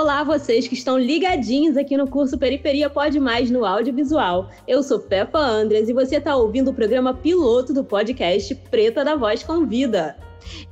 Olá, vocês que estão ligadinhos aqui no curso Periferia Pode Mais no audiovisual. Eu sou Peppa Andres e você está ouvindo o programa piloto do podcast Preta da Voz Convida.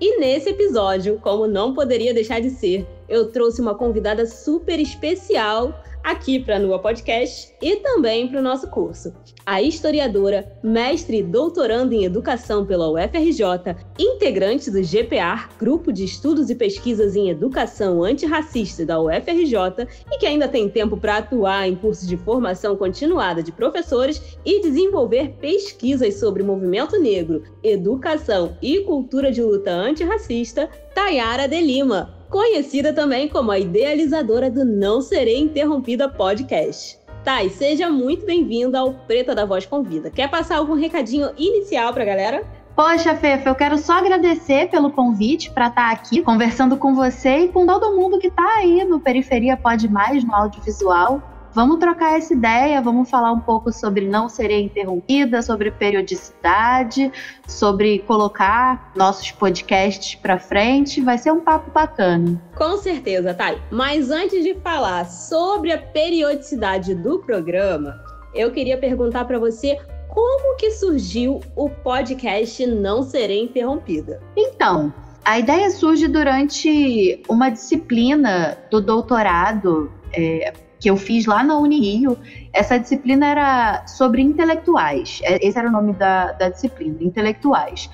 E nesse episódio, como não poderia deixar de ser, eu trouxe uma convidada super especial aqui para a Nua Podcast e também para o nosso curso. A historiadora, mestre e doutoranda em educação pela UFRJ, integrante do GPAR, Grupo de Estudos e Pesquisas em Educação Antirracista da UFRJ, e que ainda tem tempo para atuar em cursos de formação continuada de professores e desenvolver pesquisas sobre movimento negro, educação e cultura de luta antirracista, Tayara de Lima, conhecida também como a idealizadora do Não Serei Interrompida podcast. Thay, seja muito bem-vinda ao Preta da Voz Convida. Quer passar algum recadinho inicial para a galera? Poxa, Fefa, eu quero só agradecer pelo convite para estar tá aqui conversando com você e com todo mundo que está aí no Periferia Pode Mais, no audiovisual. Vamos trocar essa ideia, vamos falar um pouco sobre não serem interrompida, sobre periodicidade, sobre colocar nossos podcasts para frente. Vai ser um papo bacana. Com certeza, Thay. Mas antes de falar sobre a periodicidade do programa, eu queria perguntar para você como que surgiu o podcast Não Serei Interrompida. Então, a ideia surge durante uma disciplina do doutorado é, que eu fiz lá na Unirio, essa disciplina era sobre intelectuais. É, esse era o nome da, da disciplina, intelectuais.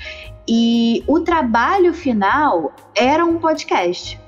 E o trabalho final era um podcast.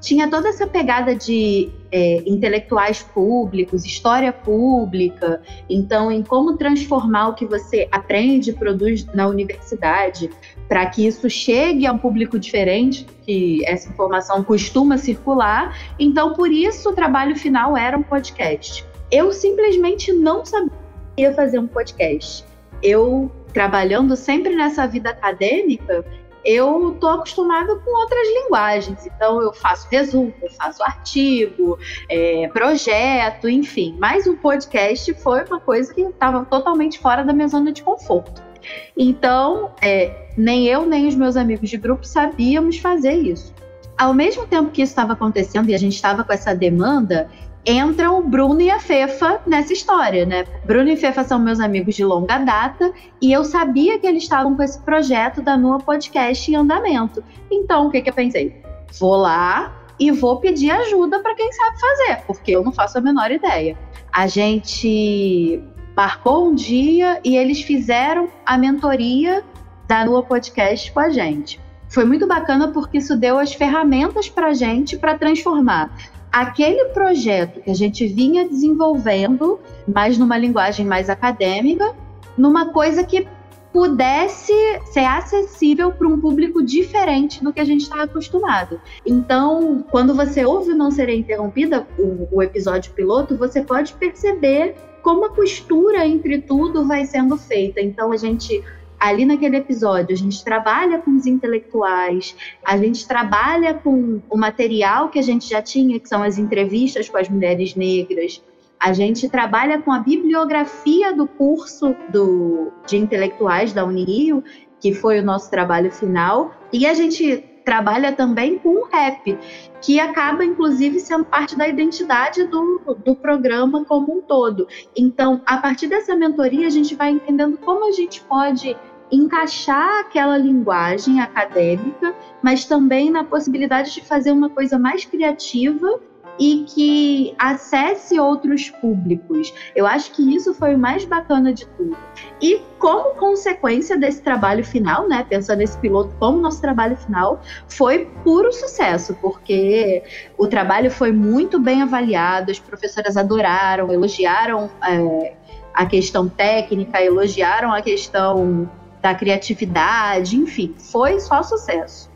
Tinha toda essa pegada de é, intelectuais públicos, história pública, então em como transformar o que você aprende e produz na universidade para que isso chegue a um público diferente, que essa informação costuma circular. Então, por isso, o trabalho final era um podcast. Eu simplesmente não sabia fazer um podcast. Eu, trabalhando sempre nessa vida acadêmica, eu tô acostumada com outras linguagens. Então, eu faço resumo, eu faço artigo, é, projeto, enfim. Mas o podcast foi uma coisa que estava totalmente fora da minha zona de conforto. Então, é, nem eu nem os meus amigos de grupo sabíamos fazer isso. Ao mesmo tempo que isso estava acontecendo e a gente estava com essa demanda, entram o Bruno e a Fefa nessa história, né? Bruno e Fefa são meus amigos de longa data e eu sabia que eles estavam com esse projeto da Nua Podcast em andamento. Então, o que, que eu pensei? Vou lá e vou pedir ajuda para quem sabe fazer, porque eu não faço a menor ideia. A gente marcou um dia e eles fizeram a mentoria da Nua Podcast com a gente. Foi muito bacana porque isso deu as ferramentas para a gente para transformar aquele projeto que a gente vinha desenvolvendo, mas numa linguagem mais acadêmica, numa coisa que pudesse ser acessível para um público diferente do que a gente está acostumado. Então, quando você ouve Não Serei Interrompida, o, o episódio piloto, você pode perceber como a costura entre tudo vai sendo feita. Então, a gente ali naquele episódio, a gente trabalha com os intelectuais, a gente trabalha com o material que a gente já tinha, que são as entrevistas com as mulheres negras, a gente trabalha com a bibliografia do curso do, de intelectuais da Unirio, que foi o nosso trabalho final, e a gente trabalha também com o rap, que acaba, inclusive, sendo parte da identidade do, do programa como um todo. Então, a partir dessa mentoria, a gente vai entendendo como a gente pode encaixar aquela linguagem acadêmica, mas também na possibilidade de fazer uma coisa mais criativa e que acesse outros públicos. Eu acho que isso foi o mais bacana de tudo. E como consequência desse trabalho final, né, pensando nesse piloto como nosso trabalho final, foi puro sucesso, porque o trabalho foi muito bem avaliado, as professoras adoraram, elogiaram é, a questão técnica, elogiaram a questão da criatividade, enfim, foi só sucesso.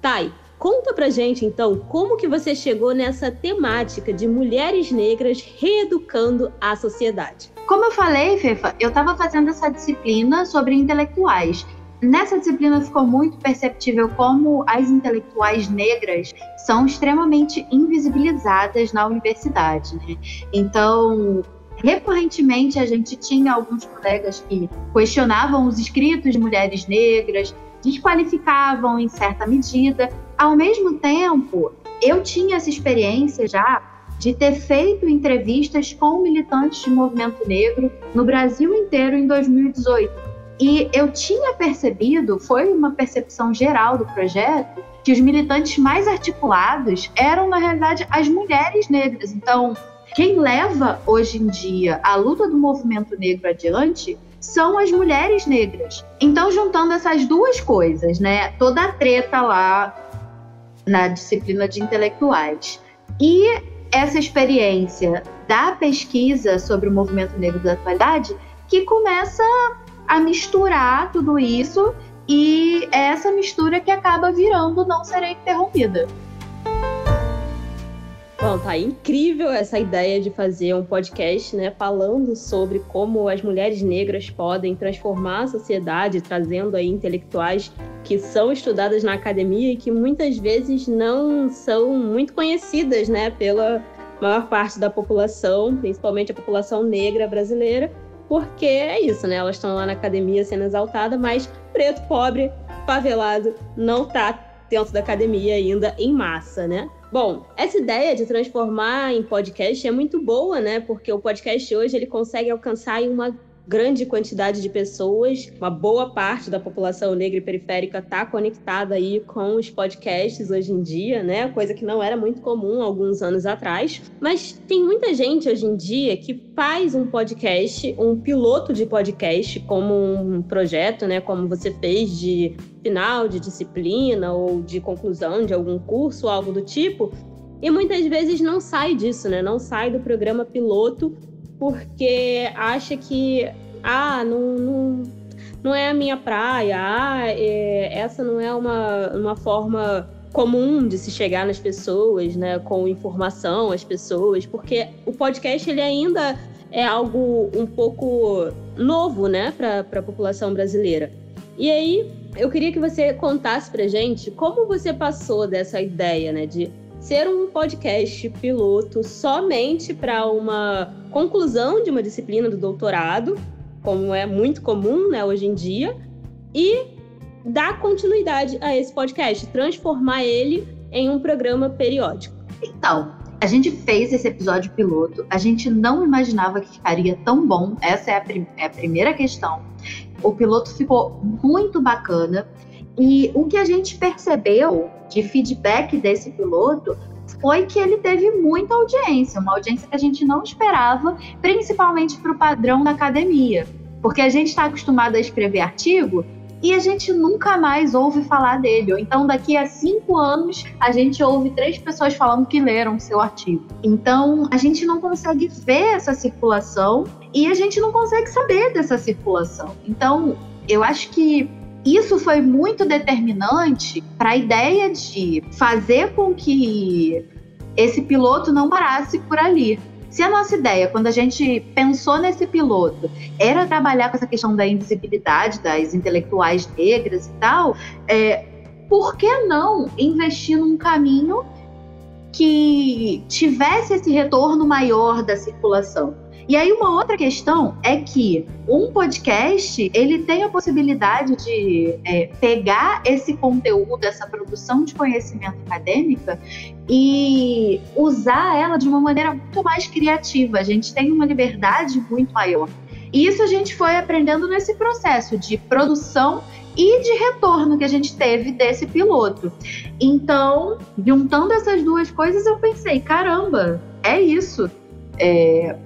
Thay, conta pra gente então como que você chegou nessa temática de mulheres negras reeducando a sociedade. Como eu falei, Fefa, eu estava fazendo essa disciplina sobre intelectuais. Nessa disciplina ficou muito perceptível como as intelectuais negras são extremamente invisibilizadas na universidade. Né? Então, recorrentemente a gente tinha alguns colegas que questionavam os escritos de mulheres negras, desqualificavam em certa medida. Ao mesmo tempo, eu tinha essa experiência já de ter feito entrevistas com militantes de movimento negro no Brasil inteiro em 2018. E eu tinha percebido, foi uma percepção geral do projeto, que os militantes mais articulados eram, na realidade, as mulheres negras. Então, quem leva hoje em dia a luta do movimento negro adiante são as mulheres negras. Então, juntando essas duas coisas, né? Toda a treta lá na disciplina de intelectuais e essa experiência da pesquisa sobre o movimento negro da atualidade que começa a misturar tudo isso e é essa mistura que acaba virando Não Serei Interrompida. Bom, tá incrível essa ideia de fazer um podcast, né, falando sobre como as mulheres negras podem transformar a sociedade, trazendo aí intelectuais que são estudadas na academia e que muitas vezes não são muito conhecidas, né, pela maior parte da população, principalmente a população negra brasileira, porque é isso, né? Elas estão lá na academia sendo exaltadas, mas preto, pobre, favelado não tá dentro da academia ainda em massa, né? Bom, essa ideia de transformar em podcast é muito boa, né? Porque o podcast hoje ele consegue alcançar uma grande quantidade de pessoas, uma boa parte da população negra e periférica está conectada aí com os podcasts hoje em dia, né? Coisa que não era muito comum alguns anos atrás. Mas tem muita gente hoje em dia que faz um podcast, um piloto de podcast como um projeto, né? Como você fez de final de disciplina ou de conclusão de algum curso, algo do tipo. E muitas vezes não sai disso, né? Não sai do programa piloto porque acha que ah, não, não, não é a minha praia, ah, é, essa não é uma, uma forma comum de se chegar nas pessoas, né, com informação às pessoas, porque o podcast ele ainda é algo um pouco novo, né, para a população brasileira. E aí, eu queria que você contasse pra gente como você passou dessa ideia, né, de ser um podcast piloto somente para uma conclusão de uma disciplina do doutorado, como é muito comum né, hoje em dia, e dar continuidade a esse podcast, transformar ele em um programa periódico. Então, a gente fez esse episódio piloto, a gente não imaginava que ficaria tão bom, essa é a, prim é a primeira questão. O piloto ficou muito bacana. E o que a gente percebeu de feedback desse piloto foi que ele teve muita audiência, uma audiência que a gente não esperava, principalmente para o padrão da academia. Porque a gente está acostumado a escrever artigo e a gente nunca mais ouve falar dele. Ou então, daqui a cinco anos, a gente ouve três pessoas falando que leram seu artigo. Então, a gente não consegue ver essa circulação e a gente não consegue saber dessa circulação. Então, eu acho que isso foi muito determinante para a ideia de fazer com que esse piloto não parasse por ali. Se a nossa ideia, quando a gente pensou nesse piloto, era trabalhar com essa questão da invisibilidade das intelectuais negras e tal, é, por que não investir num caminho que tivesse esse retorno maior da circulação? E aí uma outra questão é que um podcast ele tem a possibilidade de é, pegar esse conteúdo, essa produção de conhecimento acadêmica e usar ela de uma maneira muito mais criativa. A gente tem uma liberdade muito maior. E isso a gente foi aprendendo nesse processo de produção e de retorno que a gente teve desse piloto. Então, juntando essas duas coisas, eu pensei: caramba, é isso. É,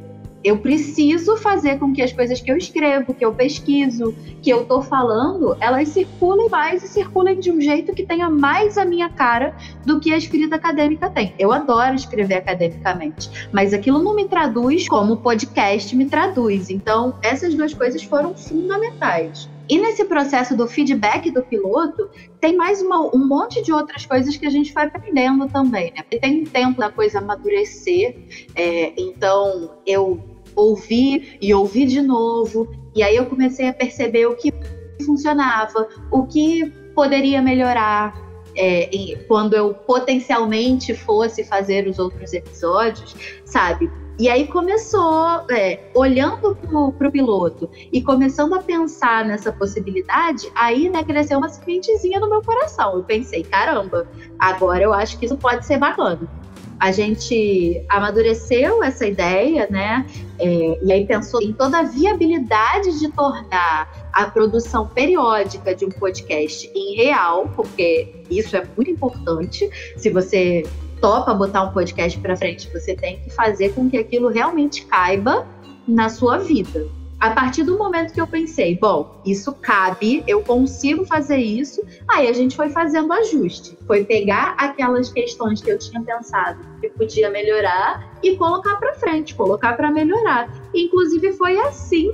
eu preciso fazer com que as coisas que eu escrevo, que eu pesquiso, que eu tô falando, elas circulem mais e circulem de um jeito que tenha mais a minha cara do que a escrita acadêmica tem. Eu adoro escrever academicamente, mas aquilo não me traduz como o podcast me traduz. Então, essas duas coisas foram fundamentais. E nesse processo do feedback do piloto, tem mais uma, um monte de outras coisas que a gente vai aprendendo também, né? Tem um tempo da coisa amadurecer, é, então eu ouvi e ouvi de novo, e aí eu comecei a perceber o que funcionava, o que poderia melhorar, é, quando eu potencialmente fosse fazer os outros episódios, sabe? E aí começou, é, olhando para o piloto e começando a pensar nessa possibilidade, aí né, cresceu uma sementezinha no meu coração. Eu pensei, caramba, agora eu acho que isso pode ser bacana. A gente amadureceu essa ideia, né? É, e aí pensou em toda a viabilidade de tornar a produção periódica de um podcast em real, porque isso é muito importante. Se você topa botar um podcast para frente, você tem que fazer com que aquilo realmente caiba na sua vida. A partir do momento que eu pensei, bom, isso cabe, eu consigo fazer isso, aí a gente foi fazendo ajuste. Foi pegar aquelas questões que eu tinha pensado que podia melhorar e colocar para frente, colocar para melhorar. Inclusive foi assim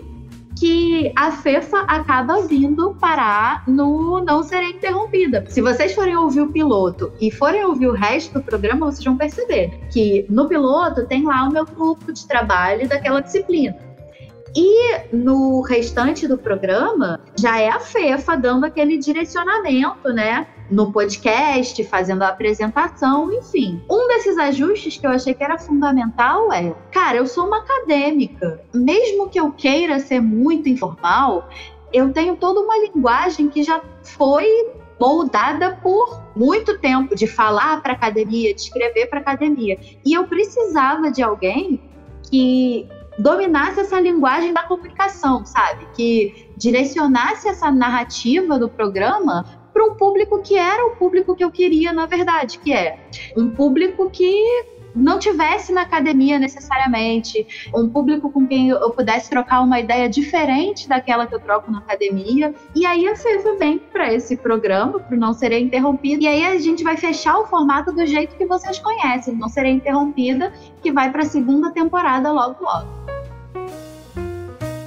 que a FEFA acaba vindo parar no Não Serei Interrompida. Se vocês forem ouvir o piloto e forem ouvir o resto do programa, vocês vão perceber que no piloto tem lá o meu grupo de trabalho daquela disciplina. E no restante do programa, já é a FEFA dando aquele direcionamento, né? No podcast, fazendo a apresentação, enfim. Um desses ajustes que eu achei que era fundamental é: cara, eu sou uma acadêmica. Mesmo que eu queira ser muito informal, eu tenho toda uma linguagem que já foi moldada por muito tempo de falar para academia, de escrever para academia. E eu precisava de alguém que dominasse essa linguagem da comunicação, sabe? Que direcionasse essa narrativa do programa para um público que era o público que eu queria, na verdade, que é um público que não tivesse na academia necessariamente, um público com quem eu pudesse trocar uma ideia diferente daquela que eu troco na academia. E aí a FIFA vem para esse programa, para Não Serei Interrompida, e aí a gente vai fechar o formato do jeito que vocês conhecem, Não Serei Interrompida, que vai para a segunda temporada logo logo.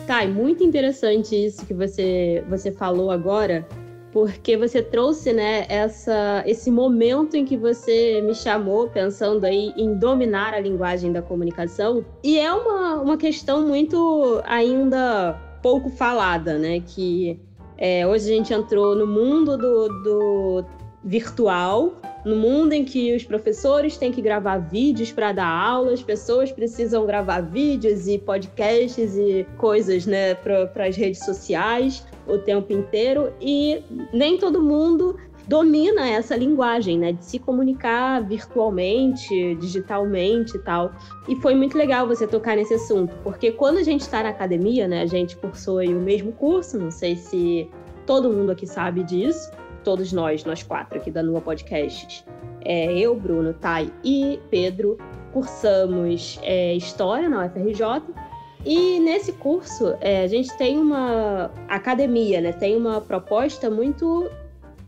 Tá, e muito interessante isso que você, você falou agora, porque você trouxe, né, essa, esse momento em que você me chamou pensando aí em dominar a linguagem da comunicação. E é uma, uma questão muito ainda pouco falada, né? Que é, hoje a gente entrou no mundo do, do virtual, no mundo em que os professores têm que gravar vídeos para dar aula, as pessoas precisam gravar vídeos e podcasts e coisas né, para as redes sociais o tempo inteiro e nem todo mundo domina essa linguagem, né, de se comunicar virtualmente, digitalmente e tal. E foi muito legal você tocar nesse assunto, porque quando a gente está na academia, né, a gente cursou o mesmo curso, não sei se todo mundo aqui sabe disso, todos nós, nós quatro aqui da Nua Podcasts, é, eu, Bruno, Thay e Pedro, cursamos é, História na UFRJ e nesse curso, é, a gente tem uma academia, né? Tem uma proposta muito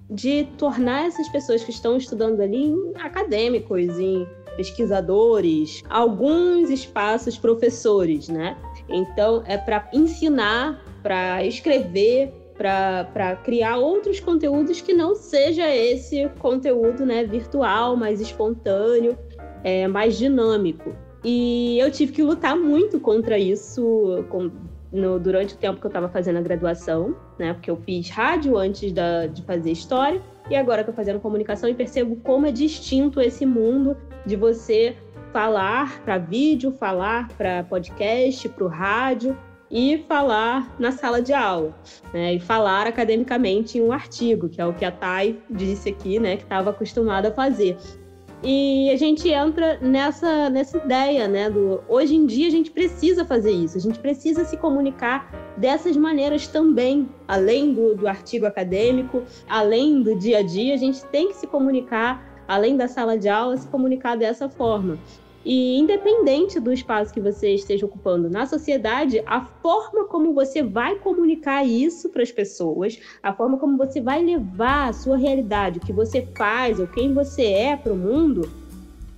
de tornar essas pessoas que estão estudando ali em acadêmicos, em pesquisadores, alguns espaços professores, né? Então, é para ensinar, para escrever, para criar outros conteúdos que não seja esse conteúdo né, virtual, mais espontâneo, é, mais dinâmico. E eu tive que lutar muito contra isso com, no, durante o tempo que eu estava fazendo a graduação, né? Porque eu fiz rádio antes da, de fazer história e agora estou fazendo comunicação e percebo como é distinto esse mundo de você falar para vídeo, falar para podcast, para o rádio e falar na sala de aula, né? E falar academicamente em um artigo, que é o que a Thay disse aqui, né? Que estava acostumada a fazer. E a gente entra nessa, nessa ideia, né? Do hoje em dia a gente precisa fazer isso, a gente precisa se comunicar dessas maneiras também, além do, do artigo acadêmico, além do dia a dia, a gente tem que se comunicar, além da sala de aula, se comunicar dessa forma. E independente do espaço que você esteja ocupando na sociedade, a forma como você vai comunicar isso para as pessoas, a forma como você vai levar a sua realidade, o que você faz, ou quem você é para o mundo,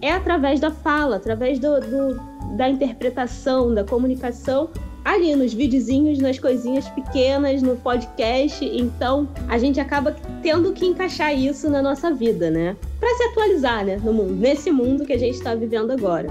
é através da fala, através do, do, da interpretação, da comunicação ali nos videozinhos, nas coisinhas pequenas, no podcast. Então, a gente acaba tendo que encaixar isso na nossa vida, né? Para se atualizar, né, no mundo, nesse mundo que a gente está vivendo agora.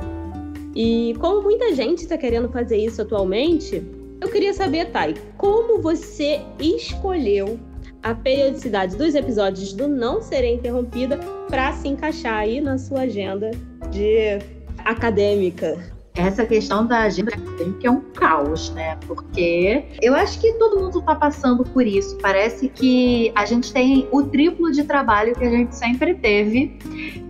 E como muita gente está querendo fazer isso atualmente, eu queria saber, Thay, como você escolheu a periodicidade dos episódios do Não Serei Interrompida para se encaixar aí na sua agenda de acadêmica? Essa questão da agenda acadêmica é um caos, né? Porque eu acho que todo mundo está passando por isso. Parece que a gente tem o triplo de trabalho que a gente sempre teve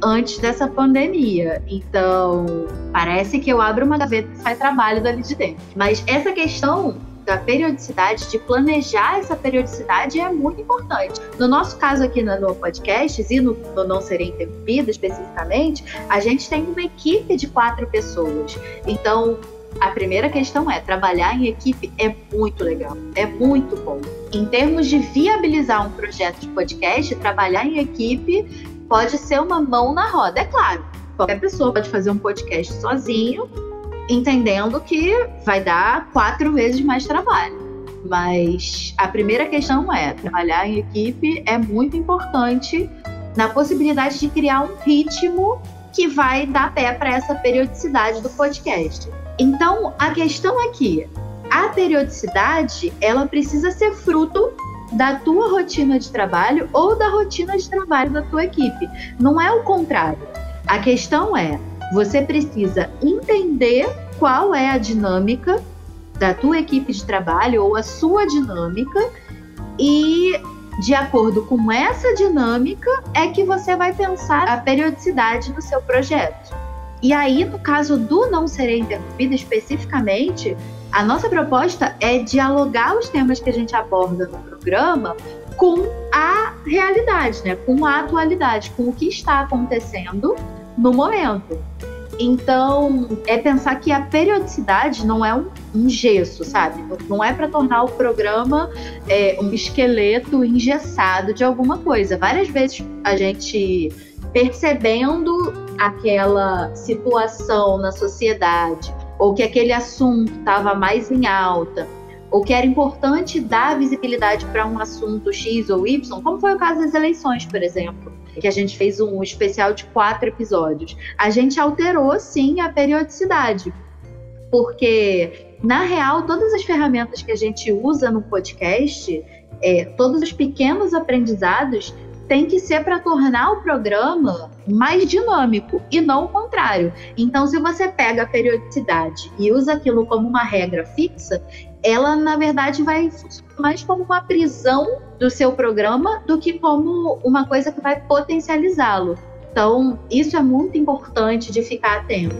antes dessa pandemia. Então, parece que eu abro uma gaveta e sai trabalho dali de dentro. Mas essa questão da periodicidade, de planejar essa periodicidade é muito importante. No nosso caso aqui no podcast e no, no Não Serei Interrompida especificamente, a gente tem uma equipe de quatro pessoas. Então, a primeira questão é: trabalhar em equipe é muito legal, é muito bom. Em termos de viabilizar um projeto de podcast, trabalhar em equipe pode ser uma mão na roda. É claro, qualquer pessoa pode fazer um podcast sozinho, entendendo que vai dar quatro vezes mais trabalho. Mas a primeira questão é: trabalhar em equipe é muito importante na possibilidade de criar um ritmo que vai dar pé para essa periodicidade do podcast. Então, a questão aqui, a periodicidade, ela precisa ser fruto da tua rotina de trabalho ou da rotina de trabalho da tua equipe. Não é o contrário. A questão é, você precisa entender qual é a dinâmica da tua equipe de trabalho ou a sua dinâmica e de acordo com essa dinâmica é que você vai pensar a periodicidade do seu projeto. E aí, no caso do Não Serei Interrompida especificamente, a nossa proposta é dialogar os temas que a gente aborda no programa com a realidade, né? com a atualidade, com o que está acontecendo no momento. Então, é pensar que a periodicidade não é um, um gesso, sabe? Não é para tornar o programa é, um esqueleto engessado de alguma coisa. Várias vezes a gente percebendo aquela situação na sociedade, ou que aquele assunto estava mais em alta, ou que era importante dar visibilidade para um assunto X ou Y, como foi o caso das eleições, por exemplo que a gente fez um especial de quatro episódios, a gente alterou sim a periodicidade. Porque, na real, todas as ferramentas que a gente usa no podcast, é, todos os pequenos aprendizados, tem que ser para tornar o programa mais dinâmico e não o contrário. Então, se você pega a periodicidade e usa aquilo como uma regra fixa, ela na verdade vai funcionar mais como uma prisão do seu programa do que como uma coisa que vai potencializá-lo. Então, isso é muito importante de ficar atento.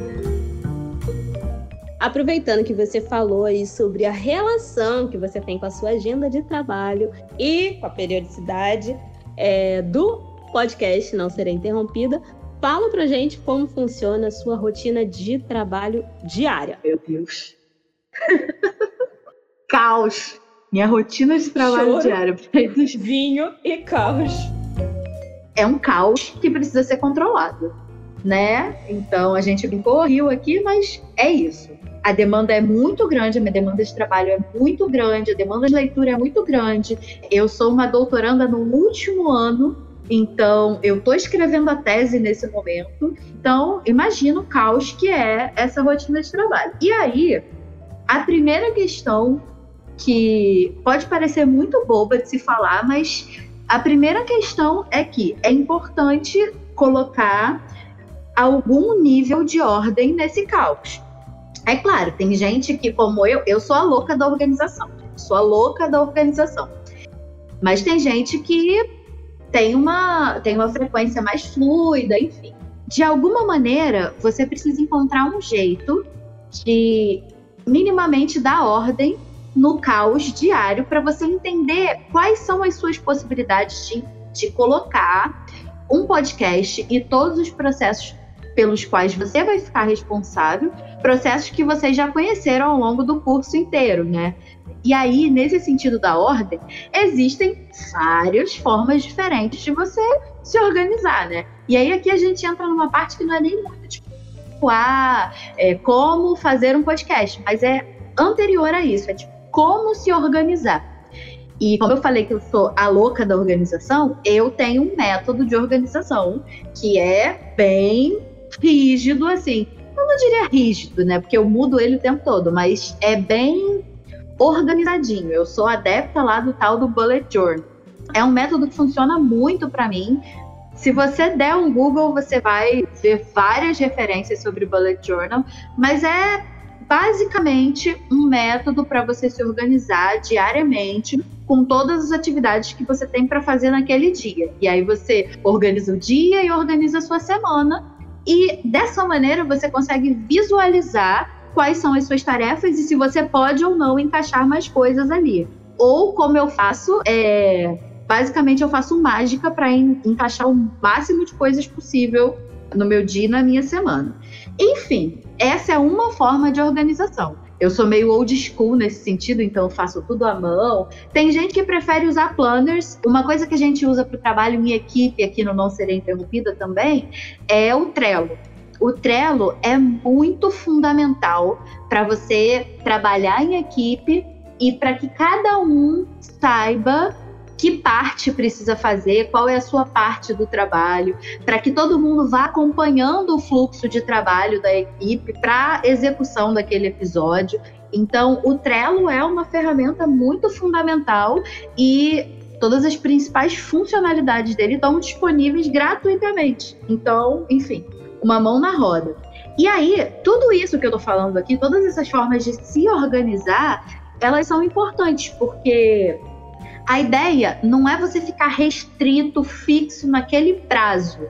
Aproveitando que você falou aí sobre a relação que você tem com a sua agenda de trabalho e com a periodicidade, é, do podcast Não Serei Interrompida. Fala pra gente como funciona a sua rotina de trabalho diária. Meu Deus. caos. Minha rotina de trabalho Choro, diária. Vinho e caos. É um caos que precisa ser controlado, né? Então a gente brincou, riu aqui, mas é isso a demanda é muito grande, a minha demanda de trabalho é muito grande, a demanda de leitura é muito grande. Eu sou uma doutoranda no último ano, então eu estou escrevendo a tese nesse momento. Então, imagina o caos que é essa rotina de trabalho. E aí, a primeira questão que pode parecer muito boba de se falar, mas a primeira questão é que é importante colocar algum nível de ordem nesse caos. É claro, tem gente que, como eu, eu sou a louca da organização. Sou a louca da organização. Mas tem gente que tem uma, tem uma frequência mais fluida, enfim. De alguma maneira, você precisa encontrar um jeito de minimamente dar ordem no caos diário para você entender quais são as suas possibilidades de, de colocar um podcast e todos os processos pelos quais você vai ficar responsável, processos que vocês já conheceram ao longo do curso inteiro, né? E aí, nesse sentido da ordem, existem várias formas diferentes de você se organizar, né? E aí aqui a gente entra numa parte que não é nem muito tipo, ah, é, como fazer um podcast, mas é anterior a isso, é tipo, como se organizar. E como eu falei que eu sou a louca da organização, eu tenho um método de organização que é bem rígido, assim. Eu não diria rígido, né? Porque eu mudo ele o tempo todo, mas é bem organizadinho. Eu sou adepta lá do tal do bullet journal. É um método que funciona muito para mim. Se você der um Google, você vai ver várias referências sobre bullet journal, mas é basicamente um método para você se organizar diariamente com todas as atividades que você tem para fazer naquele dia. E aí você organiza o dia e organiza a sua semana. E dessa maneira você consegue visualizar quais são as suas tarefas e se você pode ou não encaixar mais coisas ali. Ou como eu faço, é, basicamente eu faço mágica para encaixar o máximo de coisas possível no meu dia e na minha semana. Enfim, essa é uma forma de organização. Eu sou meio old school nesse sentido, então eu faço tudo à mão. Tem gente que prefere usar planners. Uma coisa que a gente usa para o trabalho em equipe aqui no Não Serei Interrompida também é o Trello. O Trello é muito fundamental para você trabalhar em equipe e para que cada um saiba que parte precisa fazer, qual é a sua parte do trabalho, para que todo mundo vá acompanhando o fluxo de trabalho da equipe para execução daquele episódio. Então, o Trello é uma ferramenta muito fundamental e todas as principais funcionalidades dele estão disponíveis gratuitamente. Então, enfim, uma mão na roda. E aí, tudo isso que eu tô falando aqui, todas essas formas de se organizar, elas são importantes, porque a ideia não é você ficar restrito, fixo naquele prazo,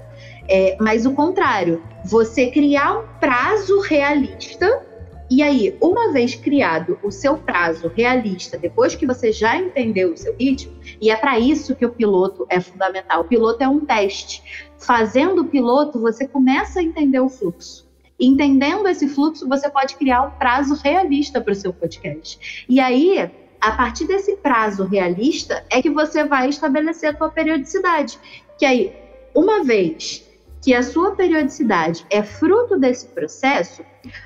é, mas o contrário, você criar um prazo realista. E aí, uma vez criado o seu prazo realista, depois que você já entendeu o seu ritmo, e é para isso que o piloto é fundamental. O piloto é um teste. Fazendo o piloto, você começa a entender o fluxo. Entendendo esse fluxo, você pode criar um prazo realista para o seu podcast. E aí, a partir desse prazo realista, é que você vai estabelecer a sua periodicidade. Que aí, uma vez que a sua periodicidade é fruto desse processo,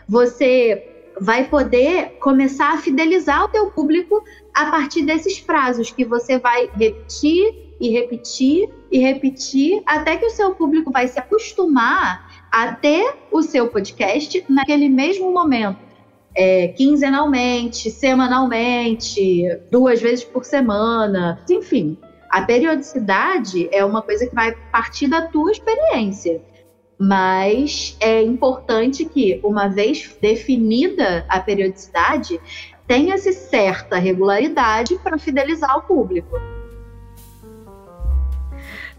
você vai poder começar a fidelizar o teu público a partir desses prazos que você vai repetir e repetir e repetir até que o seu público vai se acostumar a ter o seu podcast naquele mesmo momento, é, quinzenalmente, semanalmente, duas vezes por semana, enfim. A periodicidade é uma coisa que vai partir da tua experiência. Mas é importante que, uma vez definida a periodicidade, tenha-se certa regularidade para fidelizar o público.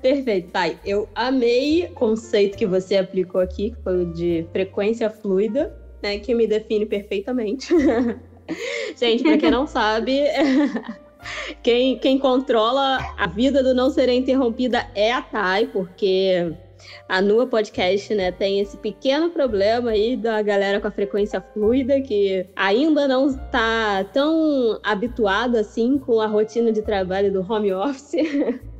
Perfeito, pai. Eu amei o conceito que você aplicou aqui, que foi o de frequência fluida, né? Que me define perfeitamente. Gente, para quem não sabe, quem, quem controla a vida do Não Serei Interrompida é a Thay, porque a Nua Podcast, né, tem esse pequeno problema aí da galera com a frequência fluida que ainda não está tão habituado assim com a rotina de trabalho do home office.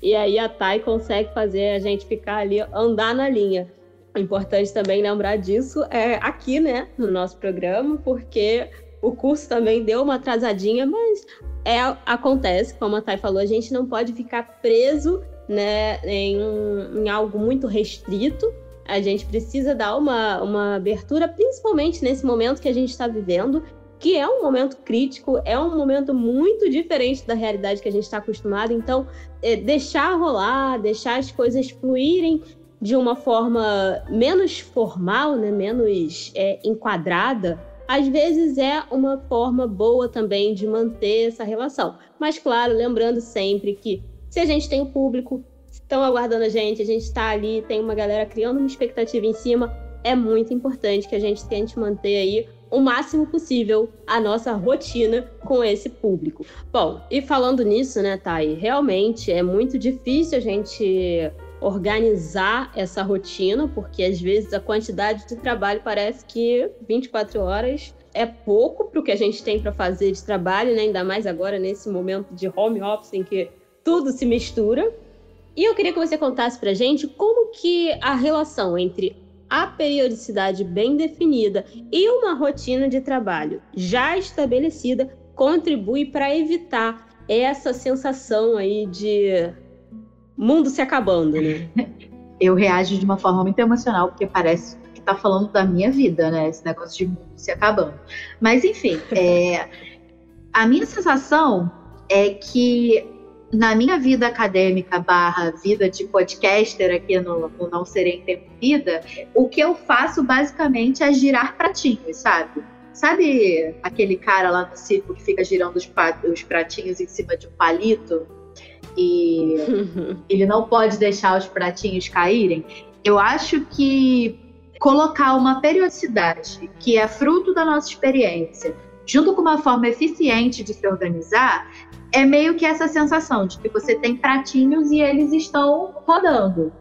E aí a Thay consegue fazer a gente ficar ali, andar na linha. Importante também lembrar disso é aqui, né, no nosso programa, porque o curso também deu uma atrasadinha, mas é, acontece, como a Thay falou, a gente não pode ficar preso né, em, em algo muito restrito. A gente precisa dar uma, uma abertura, principalmente nesse momento que a gente está vivendo, que é um momento crítico, é um momento muito diferente da realidade que a gente está acostumado. Então, é, deixar rolar, deixar as coisas fluírem de uma forma menos formal, né, menos é, enquadrada, às vezes é uma forma boa também de manter essa relação. Mas, claro, lembrando sempre que se a gente tem o público, estão aguardando a gente, a gente está ali, tem uma galera criando uma expectativa em cima, é muito importante que a gente tente manter aí o máximo possível a nossa rotina com esse público. Bom, e falando nisso, né, Thay, realmente é muito difícil a gente organizar essa rotina, porque às vezes a quantidade de trabalho parece que 24 horas é pouco para o que a gente tem para fazer de trabalho, né? ainda mais agora nesse momento de home office em que tudo se mistura. E eu queria que você contasse para gente como que a relação entre a periodicidade bem definida e uma rotina de trabalho já estabelecida contribui para evitar essa sensação aí de mundo se acabando, né? Eu reajo de uma forma muito emocional, porque parece que tá falando da minha vida, né? Esse negócio de mundo se acabando. Mas, enfim, é, a minha sensação é que na minha vida acadêmica barra vida de podcaster aqui no, no Não Serei Interrompida, o que eu faço basicamente é girar pratinhos, sabe? Sabe aquele cara lá no circo que fica girando os, os pratinhos em cima de um palito? E ele não pode deixar os pratinhos caírem? Eu acho que colocar uma periodicidade que é fruto da nossa experiência, junto com uma forma eficiente de se organizar, é meio que essa sensação de que você tem pratinhos e eles estão rodando.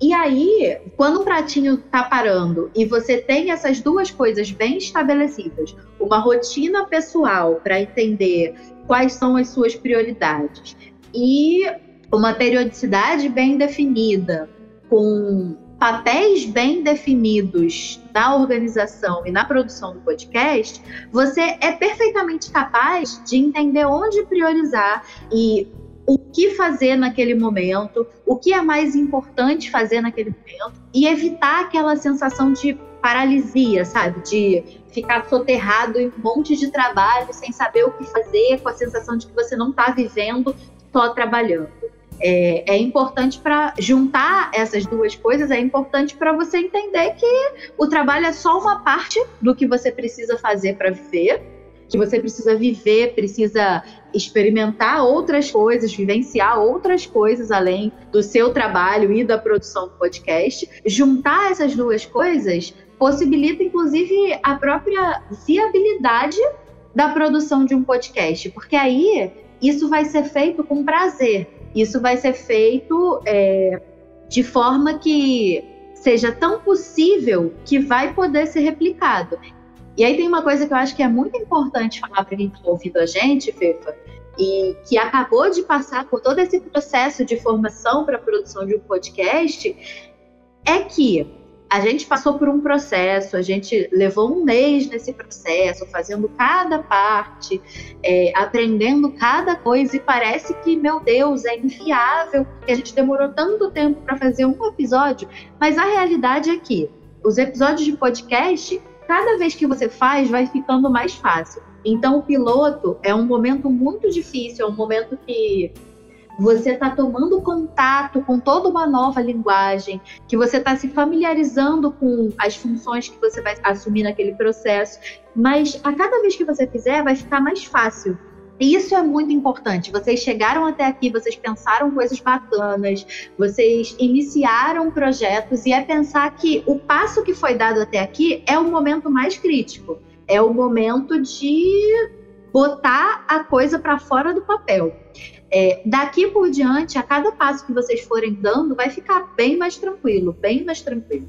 E aí, quando o pratinho tá parando e você tem essas duas coisas bem estabelecidas, uma rotina pessoal para entender quais são as suas prioridades e uma periodicidade bem definida, com papéis bem definidos na organização e na produção do podcast, você é perfeitamente capaz de entender onde priorizar e o que fazer naquele momento, o que é mais importante fazer naquele momento e evitar aquela sensação de paralisia, sabe? De ficar soterrado em um monte de trabalho sem saber o que fazer, com a sensação de que você não está vivendo, só trabalhando. É, é importante para juntar essas duas coisas, é importante para você entender que o trabalho é só uma parte do que você precisa fazer para viver, que você precisa viver, precisa experimentar outras coisas, vivenciar outras coisas além do seu trabalho e da produção do podcast. Juntar essas duas coisas possibilita, inclusive, a própria viabilidade da produção de um podcast, porque aí isso vai ser feito com prazer isso vai ser feito é, de forma que seja tão possível que vai poder ser replicado. E aí tem uma coisa que eu acho que é muito importante falar para quem está ouvindo a gente, Fefa, e que acabou de passar por todo esse processo de formação para a produção de um podcast, é que a gente passou por um processo, a gente levou um mês nesse processo, fazendo cada parte, é, aprendendo cada coisa, e parece que, meu Deus, é inviável, porque a gente demorou tanto tempo para fazer um episódio, mas a realidade é que os episódios de podcast, cada vez que você faz, vai ficando mais fácil. Então, o piloto é um momento muito difícil, é um momento que você está tomando contato com toda uma nova linguagem, que você está se familiarizando com as funções que você vai assumir naquele processo, mas a cada vez que você fizer, vai ficar mais fácil. E isso é muito importante. Vocês chegaram até aqui, vocês pensaram coisas bacanas, vocês iniciaram projetos, e é pensar que o passo que foi dado até aqui é o momento mais crítico. É o momento de botar a coisa para fora do papel. É, daqui por diante, a cada passo que vocês forem dando, vai ficar bem mais tranquilo, bem mais tranquilo.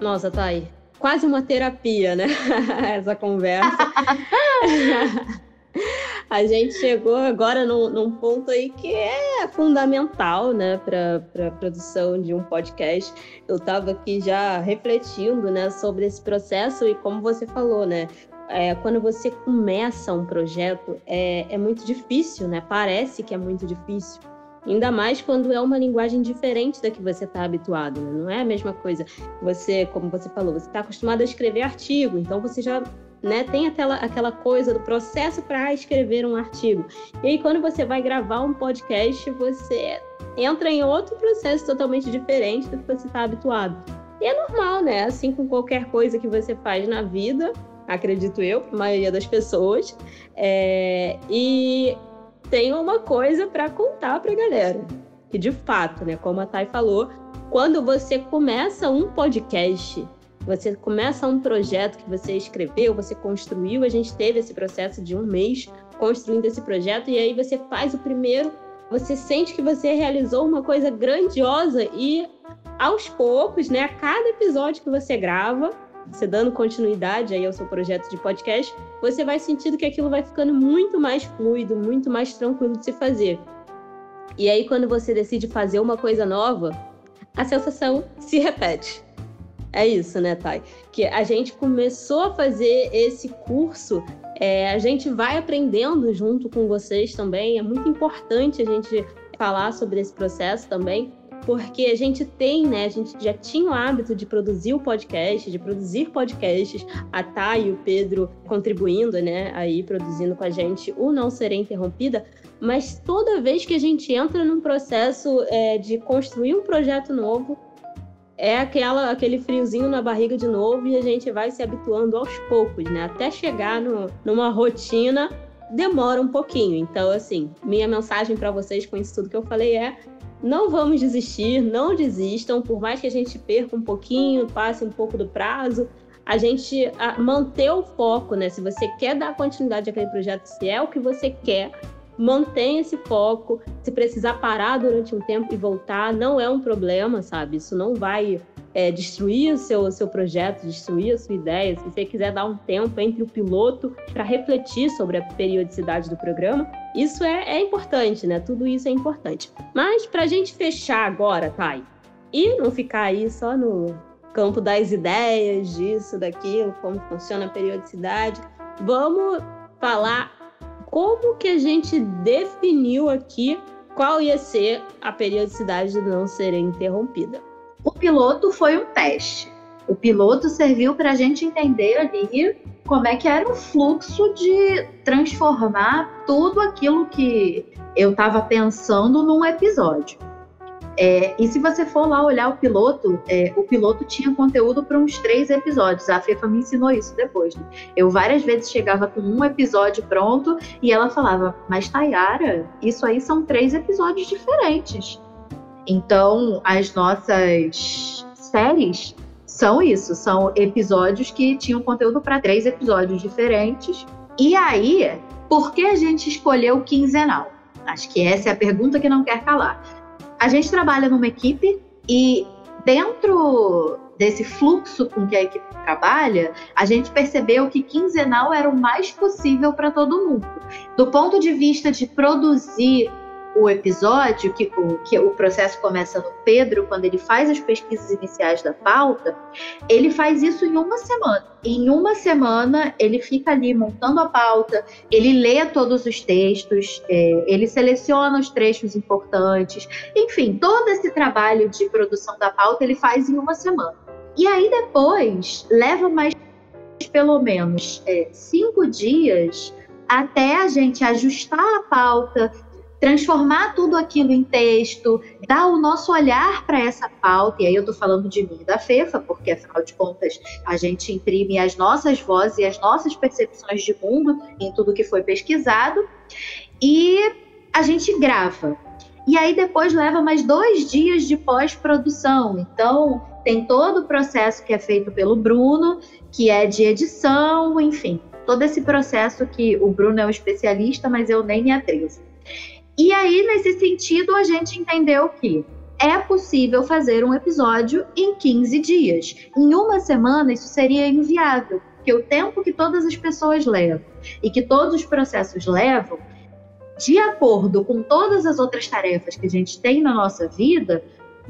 Nossa, aí. Quase uma terapia, né? Essa conversa. a gente chegou agora num, num, ponto aí que é fundamental, né, para a produção de um podcast. Eu estava aqui já refletindo, né, sobre esse processo e como você falou, né, é, quando você começa um projeto, é, é muito difícil, né? Parece que é muito difícil. Ainda mais quando é uma linguagem diferente da que você está habituado, né? Não é a mesma coisa. Você, como você falou, você está acostumado a escrever artigo, então você já né, tem aquela, aquela coisa do processo para escrever um artigo. E aí, quando você vai gravar um podcast, você entra em outro processo totalmente diferente do que você está habituado. E é normal, né? Assim com qualquer coisa que você faz na vida, acredito eu, a maioria das pessoas. É, e tenho uma coisa para contar para a galera. Que de fato, né, como a Thay falou, quando você começa um podcast, você começa um projeto que você escreveu, você construiu, a gente teve esse processo de um mês construindo esse projeto, e aí você faz o primeiro, você sente que você realizou uma coisa grandiosa e aos poucos, né, a cada episódio que você grava, você dando continuidade aí ao seu projeto de podcast, você vai sentindo que aquilo vai ficando muito mais fluido, muito mais tranquilo de se fazer. E aí, quando você decide fazer uma coisa nova, a sensação se repete. É isso, né, Thay? Que a gente começou a fazer esse curso, é, a gente vai aprendendo junto com vocês também. É muito importante a gente falar sobre esse processo também, porque a gente tem, né? A gente já tinha o hábito de produzir o podcast, de produzir podcasts, a Thay e o Pedro contribuindo, né? Aí produzindo com a gente o Não Serei Interrompida, mas toda vez que a gente entra num processo é, de construir um projeto novo, é aquela, aquele friozinho na barriga de novo e a gente vai se habituando aos poucos, né? Até chegar no, numa rotina demora um pouquinho. Então, assim, minha mensagem para vocês com isso tudo que eu falei é: não vamos desistir, não desistam, por mais que a gente perca um pouquinho, passe um pouco do prazo, a gente a, manter o foco, né? Se você quer dar continuidade àquele projeto, se é o que você quer, mantenha esse foco. Se precisar parar durante um tempo e voltar, não é um problema, sabe? Isso não vai é, destruir o seu, seu projeto, destruir a sua ideia. Se você quiser dar um tempo entre o piloto para refletir sobre a periodicidade do programa, isso é, é importante, né? Tudo isso é importante. Mas para a gente fechar agora, Thay, e não ficar aí só no campo das ideias, disso, daquilo, como funciona a periodicidade, vamos falar como que a gente definiu aqui qual ia ser a periodicidade de não ser interrompida. O piloto foi um teste. O piloto serviu para a gente entender ali como é que era o fluxo de transformar tudo aquilo que eu estava pensando num episódio. É, e se você for lá olhar o piloto, é, o piloto tinha conteúdo para uns três episódios. A Fefa me ensinou isso depois. Né? Eu várias vezes chegava com um episódio pronto e ela falava: Mas Tayara, isso aí são três episódios diferentes. Então, as nossas séries são isso, são episódios que tinham conteúdo para três episódios diferentes. E aí, por que a gente escolheu quinzenal? Acho que essa é a pergunta que não quer calar. A gente trabalha numa equipe e dentro desse fluxo com que a equipe trabalha, a gente percebeu que quinzenal era o mais possível para todo mundo. Do ponto de vista de produzir o episódio, que o, que o processo começa no Pedro, quando ele faz as pesquisas iniciais da pauta, ele faz isso em uma semana. Em uma semana, ele fica ali montando a pauta, ele lê todos os textos, é, ele seleciona os trechos importantes, enfim, todo esse trabalho de produção da pauta ele faz em uma semana. E aí depois leva mais pelo menos é, cinco dias até a gente ajustar a pauta, transformar tudo aquilo em texto, dar o nosso olhar para essa pauta, e aí eu estou falando de mim e da FEFA, porque afinal de contas a gente imprime as nossas vozes e as nossas percepções de mundo em tudo que foi pesquisado, e a gente grava. E aí depois leva mais dois dias de pós-produção. Então tem todo o processo que é feito pelo Bruno, que é de edição, enfim, todo esse processo que o Bruno é o especialista, mas eu nem me atrevo. E aí, nesse sentido, a gente entendeu que é possível fazer um episódio em 15 dias. Em uma semana, isso seria inviável, porque o tempo que todas as pessoas levam e que todos os processos levam, de acordo com todas as outras tarefas que a gente tem na nossa vida,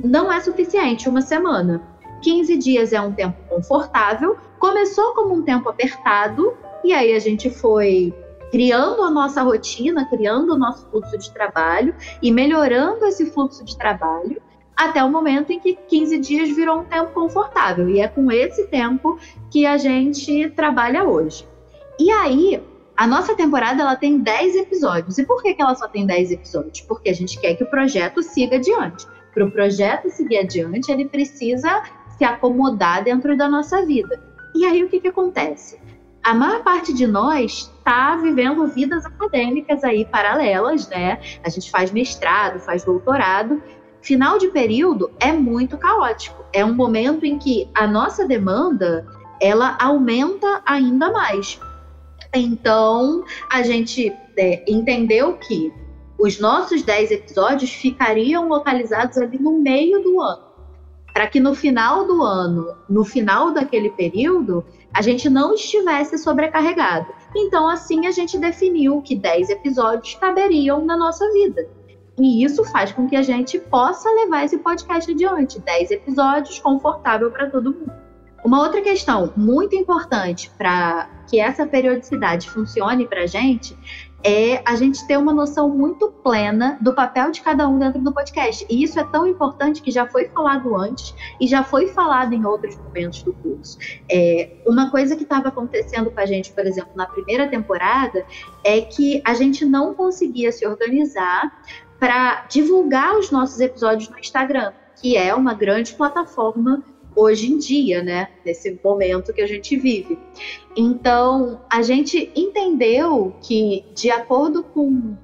não é suficiente uma semana. 15 dias é um tempo confortável, começou como um tempo apertado, e aí a gente foi criando a nossa rotina, criando o nosso fluxo de trabalho e melhorando esse fluxo de trabalho até o momento em que 15 dias virou um tempo confortável. E é com esse tempo que a gente trabalha hoje. E aí, a nossa temporada ela tem 10 episódios. E por que, que ela só tem 10 episódios? Porque a gente quer que o projeto siga adiante. Para o projeto seguir adiante, ele precisa se acomodar dentro da nossa vida. E aí, o que, que acontece? A maior parte de nós está vivendo vidas acadêmicas aí paralelas, né? A gente faz mestrado, faz doutorado. Final de período é muito caótico. É um momento em que a nossa demanda ela aumenta ainda mais. Então, a gente é, entendeu que os nossos 10 episódios ficariam localizados ali no meio do ano. Para que no final do ano, no final daquele período, a gente não estivesse sobrecarregado. Então, assim, a gente definiu que 10 episódios caberiam na nossa vida. E isso faz com que a gente possa levar esse podcast adiante. 10 episódios, confortável para todo mundo. Uma outra questão muito importante para que essa periodicidade funcione para a gente é a gente ter uma noção muito plena do papel de cada um dentro do podcast. E isso é tão importante que já foi falado antes e já foi falado em outros momentos do curso. É, uma coisa que estava acontecendo com a gente, por exemplo, na primeira temporada, é que a gente não conseguia se organizar para divulgar os nossos episódios no Instagram, que é uma grande plataforma hoje em dia, né? Nesse momento que a gente vive. Então, a gente entendeu que, de acordo com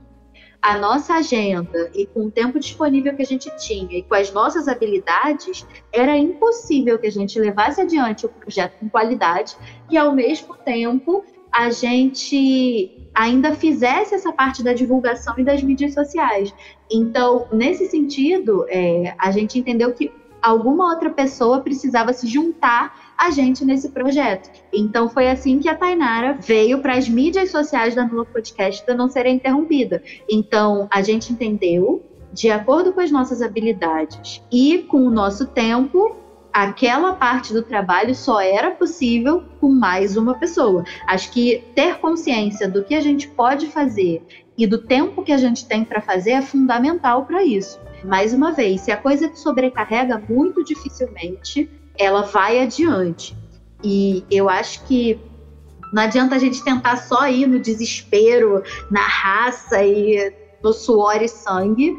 a nossa agenda e com o tempo disponível que a gente tinha e com as nossas habilidades, era impossível que a gente levasse adiante o projeto com qualidade e, ao mesmo tempo, a gente ainda fizesse essa parte da divulgação e das mídias sociais. Então, nesse sentido, é, a gente entendeu que alguma outra pessoa precisava se juntar a gente nesse projeto. Então foi assim que a Tainara veio para as mídias sociais da Nula Podcast da Não Ser Interrompida. Então a gente entendeu, de acordo com as nossas habilidades e com o nosso tempo, aquela parte do trabalho só era possível com mais uma pessoa. Acho que ter consciência do que a gente pode fazer e do tempo que a gente tem para fazer é fundamental para isso. Mais uma vez, se a coisa te sobrecarrega, muito dificilmente ela vai adiante. E eu acho que não adianta a gente tentar só ir no desespero, na raça e no suor e sangue,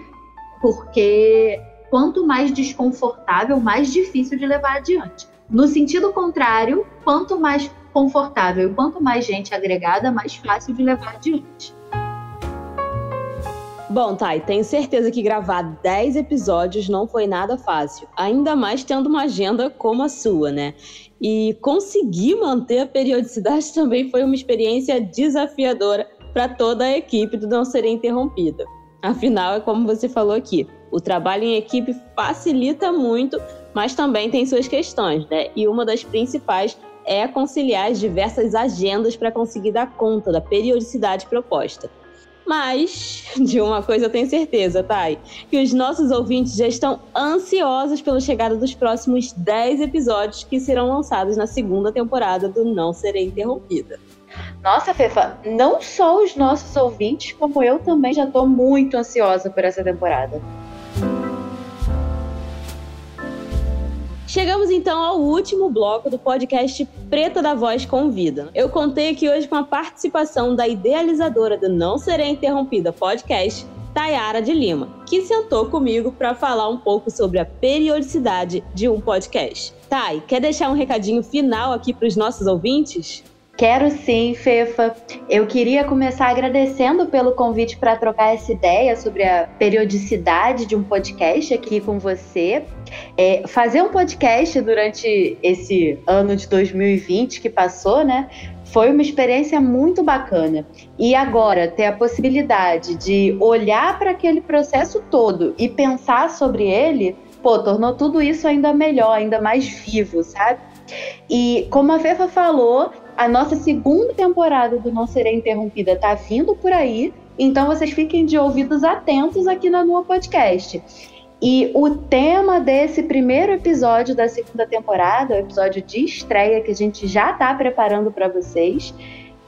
porque quanto mais desconfortável, mais difícil de levar adiante. No sentido contrário, quanto mais confortável, quanto mais gente agregada, mais fácil de levar adiante. Bom, Thay, tenho certeza que gravar 10 episódios não foi nada fácil, ainda mais tendo uma agenda como a sua, né? E conseguir manter a periodicidade também foi uma experiência desafiadora para toda a equipe do Não Ser Interrompida. Afinal, é como você falou aqui, o trabalho em equipe facilita muito, mas também tem suas questões, né? E uma das principais é conciliar as diversas agendas para conseguir dar conta da periodicidade proposta. Mas de uma coisa eu tenho certeza, Thay, que os nossos ouvintes já estão ansiosos pela chegada dos próximos 10 episódios que serão lançados na segunda temporada do Não Serei Interrompida. Nossa, Fefa, não só os nossos ouvintes, como eu também já estou muito ansiosa por essa temporada. Chegamos então ao último bloco do podcast Preta da Voz Convida. Eu contei aqui hoje com a participação da idealizadora do Não Serei Interrompida podcast, Tayara de Lima, que sentou comigo para falar um pouco sobre a periodicidade de um podcast. Tay, quer deixar um recadinho final aqui para os nossos ouvintes? Quero sim, Fefa. Eu queria começar agradecendo pelo convite para trocar essa ideia sobre a periodicidade de um podcast aqui com você. É, fazer um podcast durante esse ano de 2020 que passou, né? Foi uma experiência muito bacana. E agora, ter a possibilidade de olhar para aquele processo todo e pensar sobre ele, pô, tornou tudo isso ainda melhor, ainda mais vivo, sabe? E como a Fefa falou, a nossa segunda temporada do Não Serei Interrompida tá vindo por aí, então vocês fiquem de ouvidos atentos aqui na Nua Podcast. E o tema desse primeiro episódio da segunda temporada, o episódio de estreia que a gente já está preparando para vocês,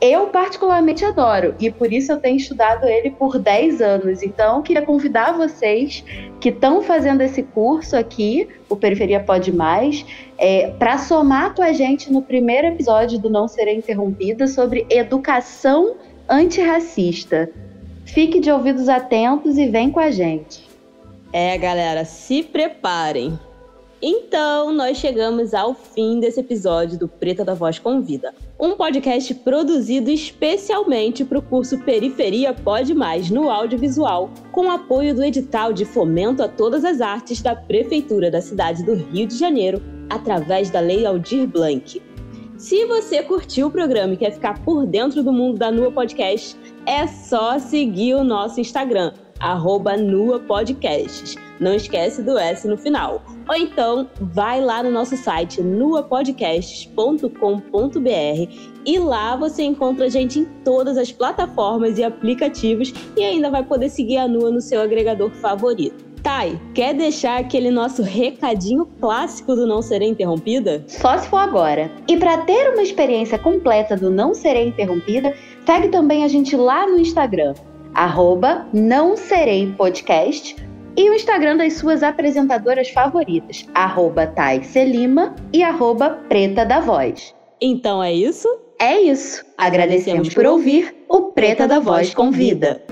eu particularmente adoro e por isso eu tenho estudado ele por 10 anos. Então, queria convidar vocês que estão fazendo esse curso aqui, o Periferia Pode Mais, é, para somar com a gente no primeiro episódio do Não Serei Interrompida sobre educação antirracista. Fique de ouvidos atentos e vem com a gente. É, galera, se preparem. Então, nós chegamos ao fim desse episódio do Preta da Voz Convida, um podcast produzido especialmente para o curso Periferia Pode Mais no audiovisual, com apoio do edital de fomento a todas as artes da Prefeitura da cidade do Rio de Janeiro, através da Lei Aldir Blanc. Se você curtiu o programa e quer ficar por dentro do mundo da Nua Podcast, é só seguir o nosso Instagram, arroba Nua Podcasts. Não esquece do S no final. Ou então, vai lá no nosso site nuapodcasts.com.br e lá você encontra a gente em todas as plataformas e aplicativos e ainda vai poder seguir a Nua no seu agregador favorito. Thay, quer deixar aquele nosso recadinho clássico do Não Serei Interrompida? Só se for agora. E para ter uma experiência completa do Não Serei Interrompida, Segue também a gente lá no Instagram, arroba não serei podcast, e o Instagram das suas apresentadoras favoritas, arroba Lima e arroba Preta da Voz. Então é isso? É isso. Agradecemos por ouvir o Preta da Voz Convida.